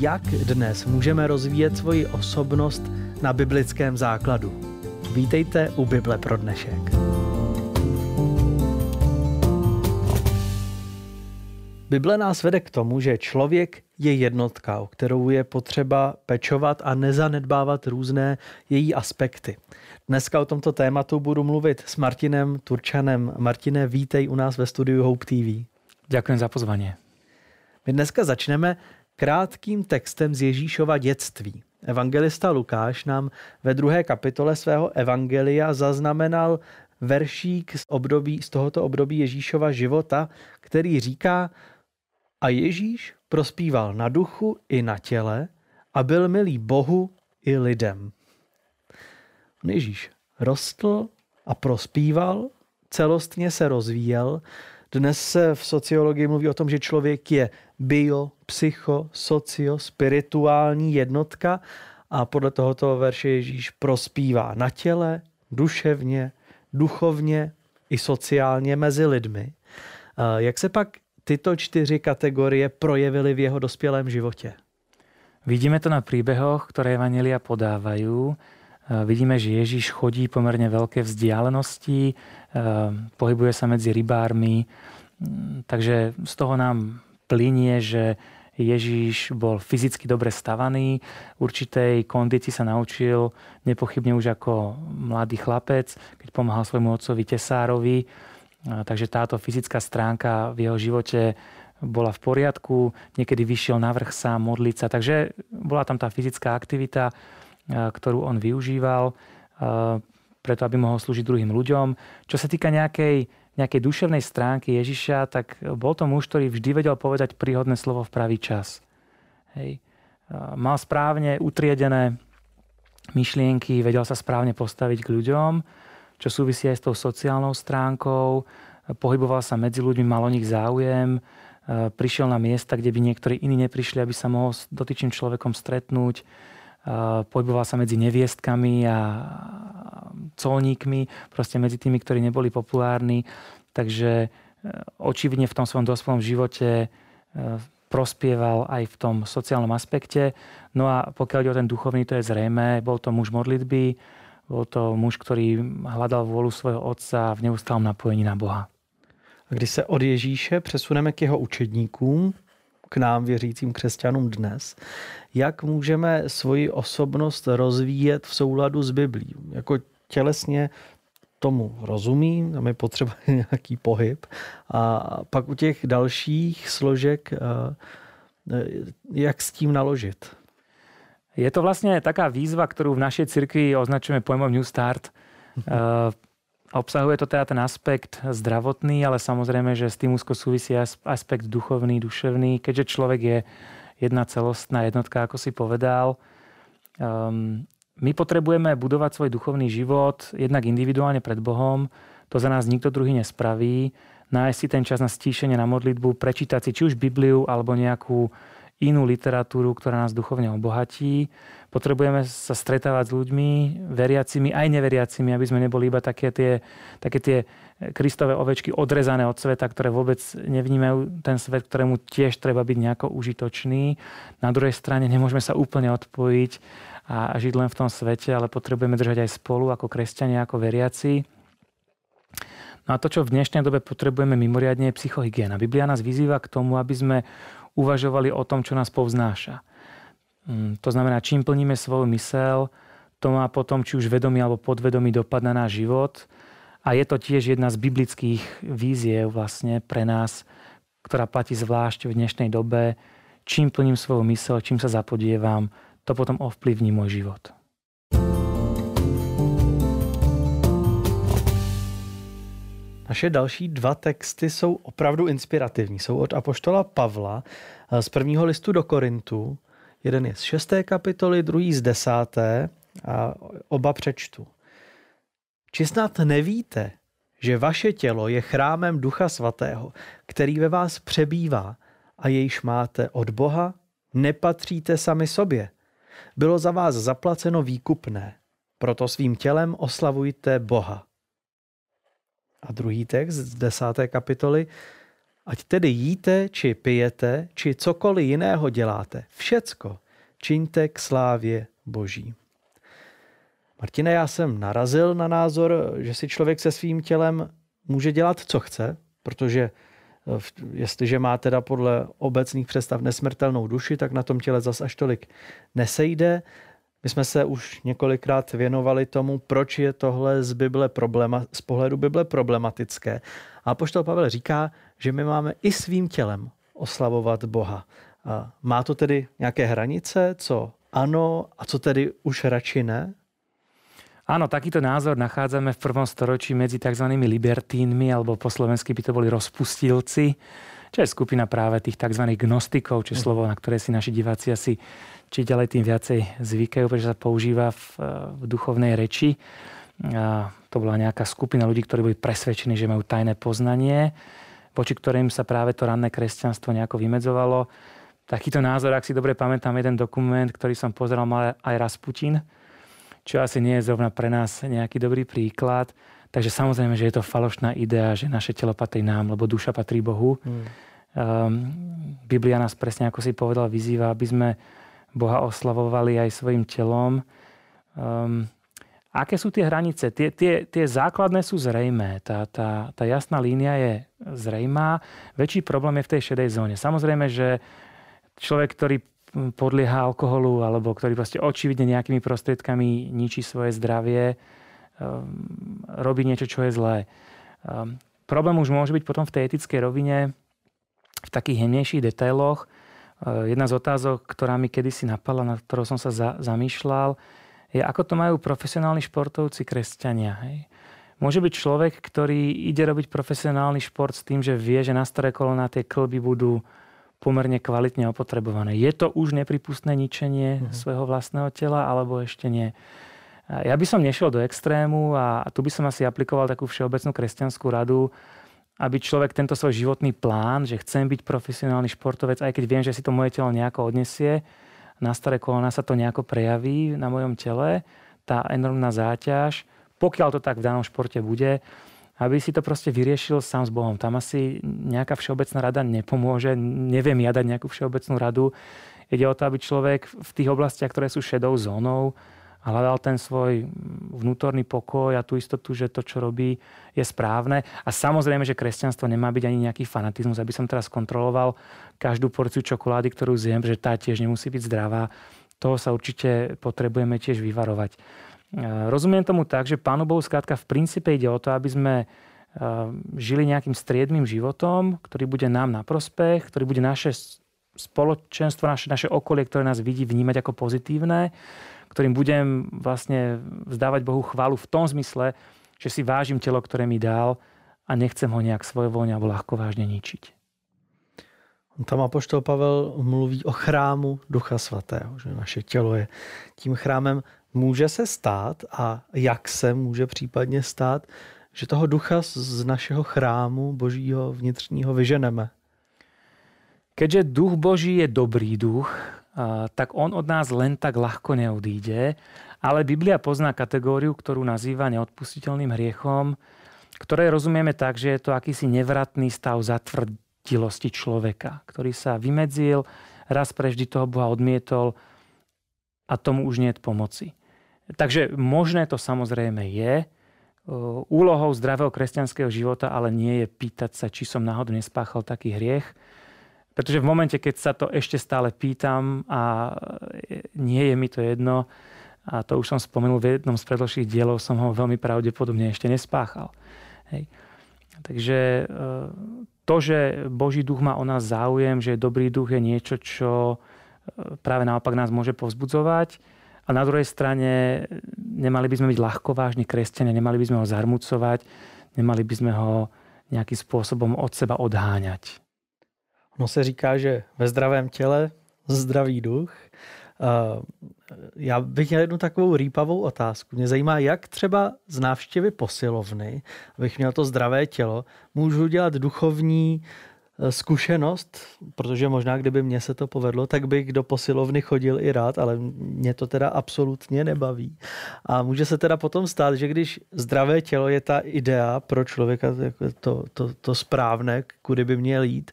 jak dnes můžeme rozvíjet svoji osobnost na biblickém základu. Vítejte u Bible pro dnešek. Bible nás vede k tomu, že člověk je jednotka, o kterou je potřeba pečovat a nezanedbávat různé její aspekty. Dneska o tomto tématu budu mluvit s Martinem Turčanem. Martine, vítej u nás ve studiu Hope TV. Ďakujem za pozvanie. My dneska začneme krátkým textem z Ježíšova dětství. Evangelista Lukáš nám ve druhé kapitole svého evangelia zaznamenal veršík z, období, z tohoto období Ježíšova života, který říká, a Ježíš prospíval na duchu i na těle a byl milý Bohu i lidem. Ježíš rostl a prospíval, celostně se rozvíjel. Dnes se v sociologii mluví o tom, že člověk je bio, psycho, socio, spirituální jednotka a podle tohoto verše Ježíš prospívá na těle, duševně, duchovně i sociálně mezi lidmi. Jak se pak tyto čtyři kategorie projevily v jeho dospělém životě? Vidíme to na príbehoch, ktoré Evangelia podávajú. Vidíme, že Ježiš chodí pomerne veľké vzdialenosti, pohybuje sa medzi rybármi, takže z toho nám plinie, že Ježíš bol fyzicky dobre stavaný, určitej kondícii sa naučil nepochybne už ako mladý chlapec, keď pomáhal svojmu otcovi Tesárovi. Takže táto fyzická stránka v jeho živote bola v poriadku, niekedy vyšiel na vrch sám modliť sa, takže bola tam tá fyzická aktivita, ktorú on využíval preto, aby mohol slúžiť druhým ľuďom. Čo sa týka nejakej nejakej duševnej stránky Ježiša, tak bol to muž, ktorý vždy vedel povedať príhodné slovo v pravý čas. Hej. Mal správne utriedené myšlienky, vedel sa správne postaviť k ľuďom, čo súvisí aj s tou sociálnou stránkou, pohyboval sa medzi ľuďmi, mal o nich záujem, prišiel na miesta, kde by niektorí iní neprišli, aby sa mohol s dotyčným človekom stretnúť, pohyboval sa medzi neviestkami a colníkmi, proste medzi tými, ktorí neboli populárni. Takže e, očividne v tom svojom dospelom živote e, prospieval aj v tom sociálnom aspekte. No a pokiaľ ide o ten duchovný, to je zrejme. Bol to muž modlitby, bol to muž, ktorý hľadal vôľu svojho otca v neustálom napojení na Boha. A když se od Ježíše přesuneme k jeho učedníkům, k nám věřícím křesťanům dnes, jak můžeme svoji osobnost rozvíjet v souladu s Biblí? Jako tělesně tomu rozumí, tam je potřeba nějaký pohyb. A pak u těch dalších složek, jak s tím naložit? Je to vlastne taká výzva, ktorú v našej cirkvi označujeme pojmom New Start. Obsahuje to teda ten aspekt zdravotný, ale samozrejme, že s tým úzko súvisí aspekt duchovný, duševný, keďže človek je jedna celostná jednotka, ako si povedal. Um, my potrebujeme budovať svoj duchovný život jednak individuálne pred Bohom, to za nás nikto druhý nespraví, nájsť si ten čas na stíšenie, na modlitbu, prečítať si či už Bibliu alebo nejakú inú literatúru, ktorá nás duchovne obohatí. Potrebujeme sa stretávať s ľuďmi, veriacimi aj neveriacimi, aby sme neboli iba také tie, také tie Kristové ovečky odrezané od sveta, ktoré vôbec nevnímajú ten svet, ktorému tiež treba byť nejako užitočný. Na druhej strane nemôžeme sa úplne odpojiť a žiť len v tom svete, ale potrebujeme držať aj spolu ako kresťania, ako veriaci. No a to, čo v dnešnej dobe potrebujeme mimoriadne, je psychohygiena. Biblia nás vyzýva k tomu, aby sme uvažovali o tom, čo nás povznáša. Mm, to znamená, čím plníme svoju mysel, to má potom či už vedomý alebo podvedomý dopad na náš život. A je to tiež jedna z biblických víziev vlastne pre nás, ktorá platí zvlášť v dnešnej dobe. Čím plním svoju mysel, čím sa zapodievam, to potom ovplyvní môj život. Naše další dva texty jsou opravdu inspirativní. Jsou od Apoštola Pavla z prvního listu do Korintu. Jeden je z šesté kapitoly, druhý z desáté a oba přečtu. Či snad nevíte, že vaše tělo je chrámem Ducha Svatého, který ve vás přebývá a jejž máte od Boha? Nepatříte sami sobě – bylo za vás zaplaceno výkupné, proto svým tělem oslavujte Boha. A druhý text z desáté kapitoly. Ať tedy jíte, či pijete, či cokoliv jiného děláte, všecko čiňte k slávě Boží. Martine, já jsem narazil na názor, že si člověk se svým tělem může dělat, co chce, protože eh, jestliže má teda podle obecných představ nesmrtelnou duši, tak na tom těle zas až tolik nesejde. My jsme se už několikrát věnovali tomu, proč je tohle z, Bible problema, z pohledu Bible problematické. A poštol Pavel říká, že my máme i svým tělem oslavovat Boha. A má to tedy nějaké hranice, co ano a co tedy už radši ne? Áno, takýto názor nachádzame v prvom storočí medzi tzv. libertínmi, alebo po slovensky by to boli rozpustilci, čo je skupina práve tých tzv. gnostikov, čo je slovo, na ktoré si naši diváci asi či ďalej tým viacej zvykajú, pretože sa používa v, v duchovnej reči. A to bola nejaká skupina ľudí, ktorí boli presvedčení, že majú tajné poznanie, voči ktorým sa práve to ranné kresťanstvo nejako vymedzovalo. Takýto názor, ak si dobre pamätám, jeden dokument, ktorý som pozeral, mal aj Rasputin, čo asi nie je zrovna pre nás nejaký dobrý príklad. Takže samozrejme, že je to falošná idea, že naše telo patrí nám, lebo duša patrí Bohu. Hmm. Um, Biblia nás presne, ako si povedal, vyzýva, aby sme Boha oslavovali aj svojim telom. Um, aké sú tie hranice? Tie, tie, tie základné sú zrejmé. Tá, tá, tá jasná línia je zrejmá. Väčší problém je v tej šedej zóne. Samozrejme, že človek, ktorý podlieha alkoholu alebo ktorý proste očividne nejakými prostriedkami ničí svoje zdravie, um, robí niečo, čo je zlé. Um, problém už môže byť potom v tej etickej rovine, v takých jemnejších detailoch. Uh, jedna z otázok, ktorá mi kedysi napadla, na ktorou som sa za, zamýšľal, je, ako to majú profesionálni športovci kresťania. Hej? Môže byť človek, ktorý ide robiť profesionálny šport s tým, že vie, že na staré kolona tie klby budú pomerne kvalitne opotrebované. Je to už nepripustné ničenie uh-huh. svojho vlastného tela, alebo ešte nie? Ja by som nešiel do extrému a tu by som asi aplikoval takú všeobecnú kresťanskú radu, aby človek tento svoj životný plán, že chcem byť profesionálny športovec, aj keď viem, že si to moje telo nejako odnesie, na staré kolona sa to nejako prejaví na mojom tele, tá enormná záťaž, pokiaľ to tak v danom športe bude, aby si to proste vyriešil sám s Bohom. Tam asi nejaká všeobecná rada nepomôže, neviem ja dať nejakú všeobecnú radu. Ide o to, aby človek v tých oblastiach, ktoré sú šedou zónou, hľadal ten svoj vnútorný pokoj a tú istotu, že to, čo robí, je správne. A samozrejme, že kresťanstvo nemá byť ani nejaký fanatizmus, aby som teraz kontroloval každú porciu čokolády, ktorú zjem, že tá tiež nemusí byť zdravá. Toho sa určite potrebujeme tiež vyvarovať. Rozumiem tomu tak, že Pánu Bohu skrátka v princípe ide o to, aby sme žili nejakým striedmým životom, ktorý bude nám na prospech, ktorý bude naše spoločenstvo, naše, naše okolie, ktoré nás vidí, vnímať ako pozitívne, ktorým budem vlastne vzdávať Bohu chválu v tom zmysle, že si vážim telo, ktoré mi dal a nechcem ho nejak svojvoľne alebo ľahko vážne ničiť. Tam apoštol Pavel mluví o chrámu Ducha Svatého, že naše tělo je tím chrámem. Může se stát a jak se může případně stát, že toho ducha z našeho chrámu božího vnitřního vyženeme? Keďže duch Boží je dobrý duch, tak on od nás len tak ľahko neodíde, ale Biblia pozná kategóriu, ktorú nazýva neodpustiteľným hriechom, ktoré rozumieme tak, že je to akýsi nevratný stav zatvrdilosti človeka, ktorý sa vymedzil, raz preždy toho Boha odmietol a tomu už nie je pomoci. Takže možné to samozrejme je. Úlohou zdravého kresťanského života ale nie je pýtať sa, či som náhodou nespáchal taký hriech. Pretože v momente, keď sa to ešte stále pýtam a nie je mi to jedno, a to už som spomenul v jednom z predložších dielov, som ho veľmi pravdepodobne ešte nespáchal. Hej. Takže e, to, že Boží duch má o nás záujem, že dobrý duch je niečo, čo e, práve naopak nás môže povzbudzovať, a na druhej strane nemali by sme byť ľahko vážni kresťania, nemali by sme ho zarmucovať, nemali by sme ho nejakým spôsobom od seba odháňať. No se říká, že ve zdravém těle zdravý duch. Já bych měl jednu takovou rýpavou otázku. Mě zajímá, jak třeba z návštěvy posilovny, abych měl to zdravé tělo, můžu dělat duchovní eh, zkušenost, protože možná kdyby mně se to povedlo, tak bych do posilovny chodil i rád, ale mě to teda absolutně nebaví. A může se teda potom stát, že když zdravé tělo je ta idea pro člověka, to, to, to správné, kudy by měl jít,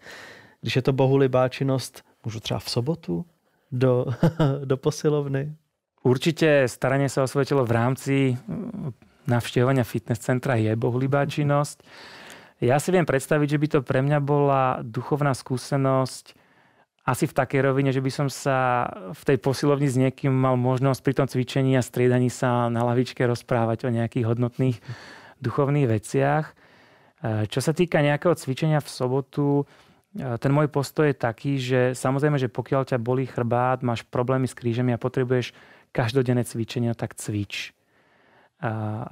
když je to bohulibá činnost, můžu třeba v sobotu do, do posilovny? Určite staranie sa o svoje telo v rámci mm, navštevovania fitness centra je bohulibá činnosť. Ja si viem predstaviť, že by to pre mňa bola duchovná skúsenosť asi v takej rovine, že by som sa v tej posilovni s niekým mal možnosť pri tom cvičení a striedaní sa na lavičke rozprávať o nejakých hodnotných duchovných veciach. E, čo sa týka nejakého cvičenia v sobotu, ten môj postoj je taký, že samozrejme, že pokiaľ ťa bolí chrbát, máš problémy s krížemi a potrebuješ každodenné cvičenia, tak cvič.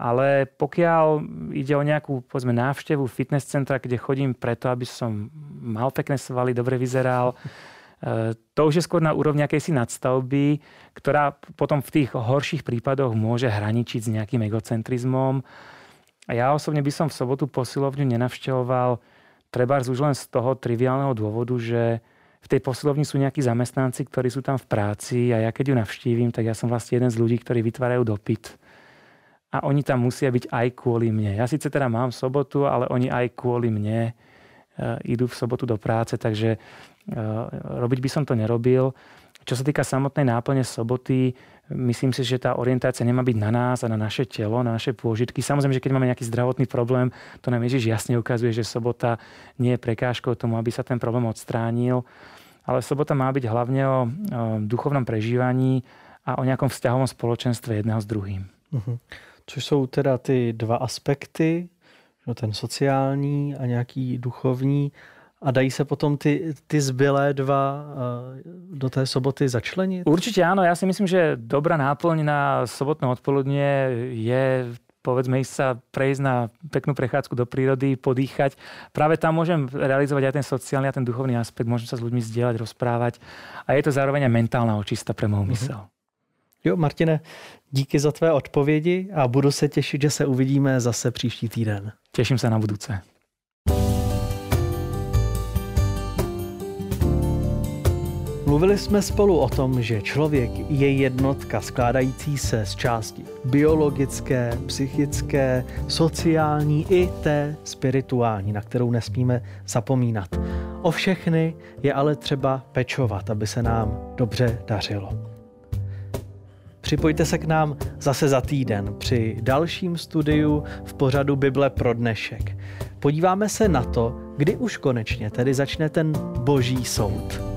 Ale pokiaľ ide o nejakú povedzme, návštevu fitness centra, kde chodím preto, aby som mal pekné svaly, dobre vyzeral, e, to už je skôr na úrovni akejsi nadstavby, ktorá potom v tých horších prípadoch môže hraničiť s nejakým egocentrizmom. A ja osobne by som v sobotu posilovňu nenavštevoval treba už len z toho triviálneho dôvodu, že v tej posilovni sú nejakí zamestnanci, ktorí sú tam v práci a ja keď ju navštívim, tak ja som vlastne jeden z ľudí, ktorí vytvárajú dopyt. A oni tam musia byť aj kvôli mne. Ja síce teda mám sobotu, ale oni aj kvôli mne e, idú v sobotu do práce, takže e, robiť by som to nerobil. Čo sa týka samotnej náplne soboty, myslím si, že tá orientácia nemá byť na nás a na naše telo, na naše pôžitky. Samozrejme, že keď máme nejaký zdravotný problém, to nám Ježiš jasne ukazuje, že sobota nie je prekážkou tomu, aby sa ten problém odstránil ale sobota má byť hlavne o, o duchovnom prežívaní a o nejakom vzťahovom spoločenstve jedného s druhým. Což jsou teda ty dva aspekty, ten sociální a nějaký duchovní. A dají se potom ty, ty zbylé dva do té soboty začlenit? Určite áno. Ja si myslím, že dobrá náplň na sobotné odpoludnie je povedzme ísť sa prejsť na peknú prechádzku do prírody, podýchať. Práve tam môžem realizovať aj ten sociálny a ten duchovný aspekt, môžem sa s ľuďmi zdieľať, rozprávať a je to zároveň aj mentálna očista pre môj mysel. Jo, Martine, díky za tvé odpovědi a budu se těšit, že se uvidíme zase příští týden. Těším se na budúce. Mluvili jsme spolu o tom, že člověk je jednotka skládající se z části biologické, psychické, sociální i té spirituální, na kterou nesmíme zapomínat. O všechny je ale třeba pečovat, aby se nám dobře dařilo. Připojte se k nám zase za týden při dalším studiu v pořadu Bible pro dnešek. Podíváme se na to, kdy už konečně tedy začne ten boží soud.